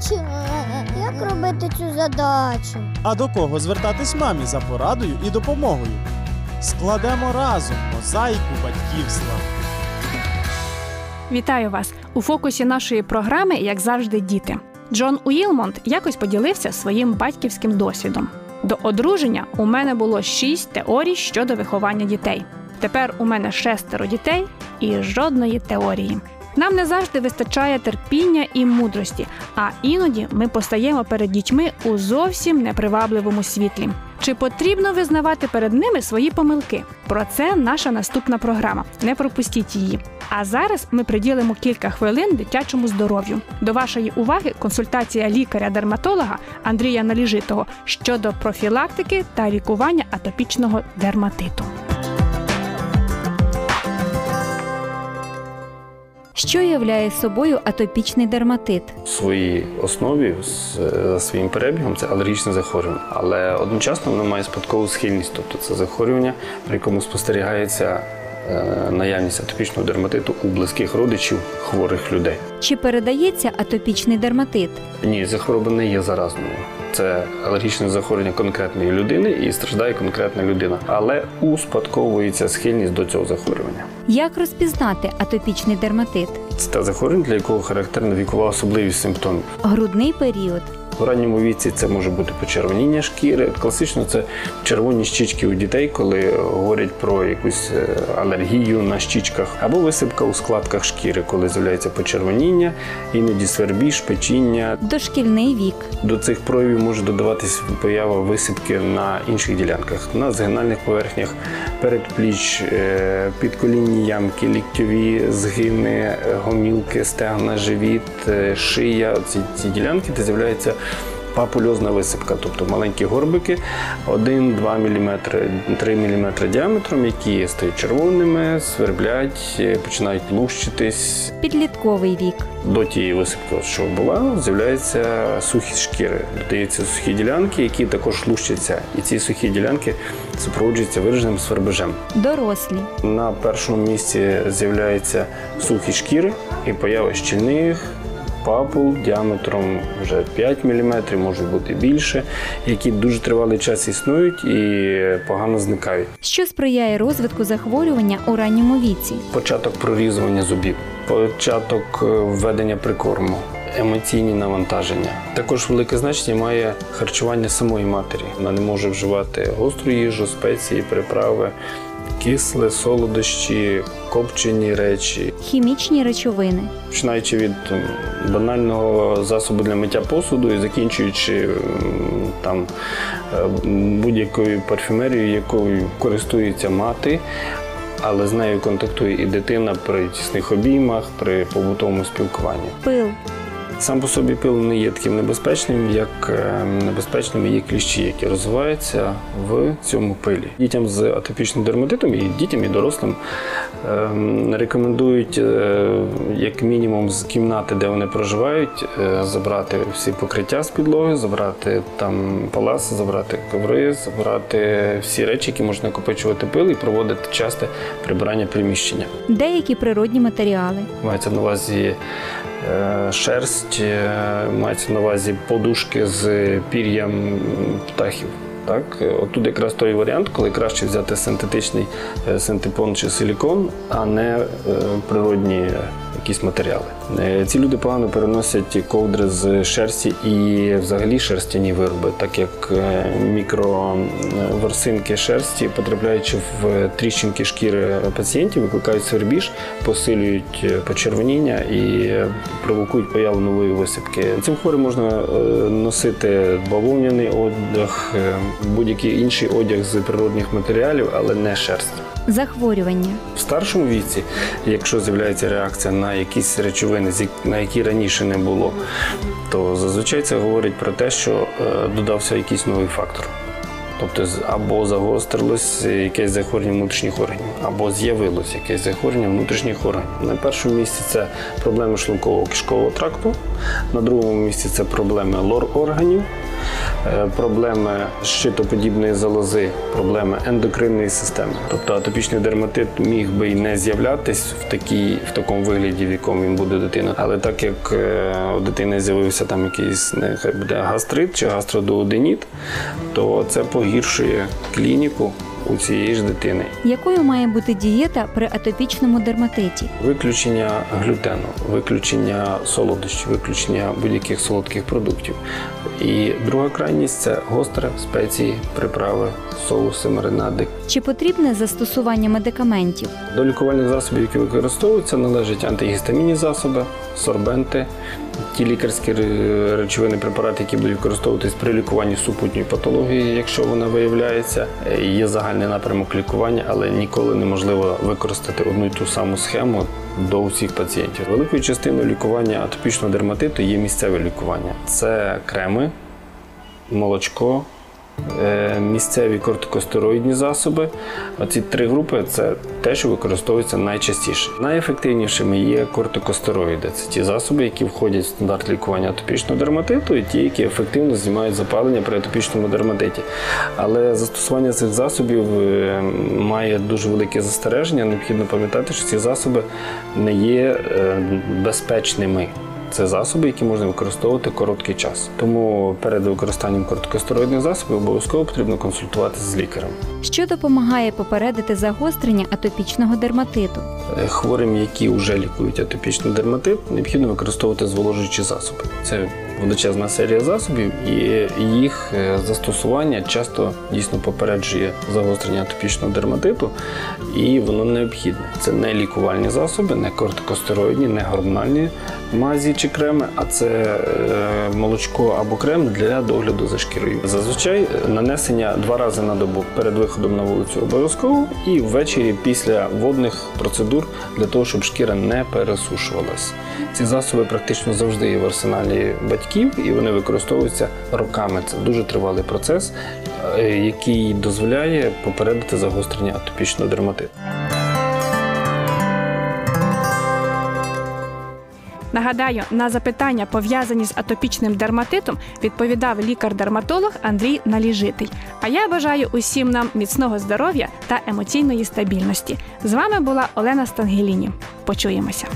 бачу. Як робити цю задачу? А до кого звертатись мамі за порадою і допомогою? Складемо разом мозаїку батьківства. Вітаю вас у фокусі нашої програми, як завжди, діти. Джон Уілмонт якось поділився своїм батьківським досвідом. До одруження у мене було шість теорій щодо виховання дітей. Тепер у мене шестеро дітей і жодної теорії. Нам не завжди вистачає терпіння і мудрості, а іноді ми постаємо перед дітьми у зовсім непривабливому світлі. Чи потрібно визнавати перед ними свої помилки? Про це наша наступна програма. Не пропустіть її. А зараз ми приділимо кілька хвилин дитячому здоров'ю. До вашої уваги консультація лікаря-дерматолога Андрія Наліжитого щодо профілактики та лікування атопічного дерматиту. Що являє собою атопічний дерматит? В своїй основі за своїм перебігом це алергічне захворювання, але одночасно воно має спадкову схильність, тобто це захворювання, при якому спостерігається е, наявність атопічного дерматиту у близьких родичів хворих людей. Чи передається атопічний дерматит? Ні, ця хвороба не є заразною. Це алергічне захворювання конкретної людини і страждає конкретна людина, але успадковується схильність до цього захворювання. Як розпізнати атопічний дерматит? Це те захворювання, для якого характерна вікова особливість симптомів. Грудний період, У ранньому віці це може бути почервоніння шкіри. Класично це червоні щічки у дітей, коли говорять про якусь е, алергію на щічках, або висипка у складках шкіри, коли з'являється почервоніння, іноді свербіж, печіння. дошкільний вік, До цих проявів може додаватись поява висипки на інших ділянках, на згинальних поверхнях, передпліч, е, ямки, ліктьові згини, гомілки, стегна, живіт, е, шия. Ці, ці ділянки, де з'являється папульозна висипка, тобто маленькі горбики 1-2 мм, 3 мм діаметром, які стають червоними, сверблять, е, починають лущитись. підлітковий вік, До тієї висипки, що була, з'являється сухість шкіри. Додаються сухі ділянки, які також лущаться. І ці сухі ділянки супроводжуються вираженим свербежем. дорослі, На першому місці з'являється сухі шкіри і поява щільних папул діаметром вже 5 мм, може бути більше, які дуже тривалий час існують і погано зникають. що сприяє розвитку захворювання у ранньому віці, початок прорізування зубів, початок е, введення прикорму, емоційні навантаження. Також велике значення має харчування самої матері. Вона не може вживати гостру їжу, спеції, приправи, кисле, солодощі, копчені речі. хімічні речовини, Починаючи від банального засобу для миття посуду і закінчуючи там е, будь-якою парфюмерією, якою користується мати, але з нею контактує і дитина при тісних обіймах, при побутовому спілкуванні. пил, Сам по собі пил не є таким небезпечним, як е, небезпечними є кліщі, які розвиваються в цьому пилі. Дітям з атопічним дерматитом і дітям, і дорослим ем, рекомендують е, як мінімум з кімнати, де вони проживають, е, забрати всі покриття з підлоги, забрати там паласи, забрати коври, забрати всі речі, які можуть накопичувати пил, і проводити часте прибирання приміщення. деякі природні матеріали, Мається на увазі шерсть, е, мається на увазі подушки з пір'ям птахів. Так, Е, отут якраз той варіант, коли краще взяти синтетичний е, синтепон чи силікон, а не е, природні е, якісь матеріали. Е, Ці люди погано переносять ковдри з шерсті і взагалі шерстяні вироби, так як е, мікроверсинки шерсті, потрапляючи в тріщинки шкіри пацієнтів, викликають свербіж, посилюють е, почервоніння і провокують появу нової висипки. Цим хворим можна носити бавовняний одяг, будь-який інший одяг з природних матеріалів, але не шерсть. захворювання, В старшому віці, якщо з'являється реакція на якісь речовини, з на які раніше не було, то зазвичай це говорить про те, що е, додався якийсь новий фактор. Тобто або загострилось якесь захворювання внутрішніх органів, або з'явилось якесь захворювання внутрішніх органів. На першому місці це проблеми шлункового кишкового тракту, на другому місці це проблеми лор-органів, е, проблеми щитоподібної залози, проблеми ендокринної системи. Тобто атопічний дерматит міг би і не з'являтись в, такій, в такому вигляді, в якому він буде дитина. Але так як е, у дитини з'явився там якийсь нехай буде гастрит чи гастродуоденіт, то це погіршує клініку у цієї ж дитини. Якою має бути дієта при атопічному дерматиті? Виключення глютену, виключення солодощів, виключення будь-яких солодких продуктів. І друга крайність це гостре спеції, приправи, соуси, маринади. Чи потрібне застосування медикаментів? До лікувальних засобів, які використовуються, належать антигістамінні засоби, сорбенти, ті лікарські речовини, препарати, які будуть використовуватись при лікуванні супутньої патології, якщо вона виявляється. Е, Є загальний напрямок лікування, але ніколи неможливо використати одну і ту саму схему до усіх пацієнтів. Великою частиною лікування атопічного дерматиту є місцеве лікування. Це креми, молочко, місцеві кортикостероїдні засоби. Оці три групи це те, що використовується найчастіше. Найефективнішими є кортикостероїди. Це ті засоби, які входять в стандарт лікування атопічного дерматиту, і ті, які ефективно знімають запалення при атопічному дерматиті. Але застосування цих засобів е, має дуже велике застереження. Необхідно пам'ятати, що ці засоби не є е, безпечними. Це засоби, які можна використовувати короткий час. Тому перед використанням короткостероїдних засобів обов'язково потрібно консультуватися з лікарем. Що допомагає попередити загострення атопічного дерматиту? Е, Хворим, які вже лікують атопічний дерматит, необхідно використовувати зволожуючі засоби. Це величезна серія засобів, і їх е, застосування часто дійсно попереджує загострення атопічного дерматиту, і воно необхідне. Це не лікувальні засоби, не кортикостероїдні, не гормональні мазі чи креми, а це е, молочко або крем для догляду за шкірою. Зазвичай нанесення два рази на добу перед виходом на вулицю обов'язково і ввечері після водних процедур для того, щоб шкіра не пересушувалась. Ці засоби практично завжди є в арсеналі батьків і вони використовуються роками. Це дуже тривалий процес, е, який дозволяє попередити загострення атопічного дерматиту. Нагадаю, на запитання, пов'язані з атопічним дерматитом, відповідав лікар-дерматолог Андрій Наліжитий. А я бажаю усім нам міцного здоров'я та емоційної стабільності. З вами була Олена Стангеліні. Почуємося.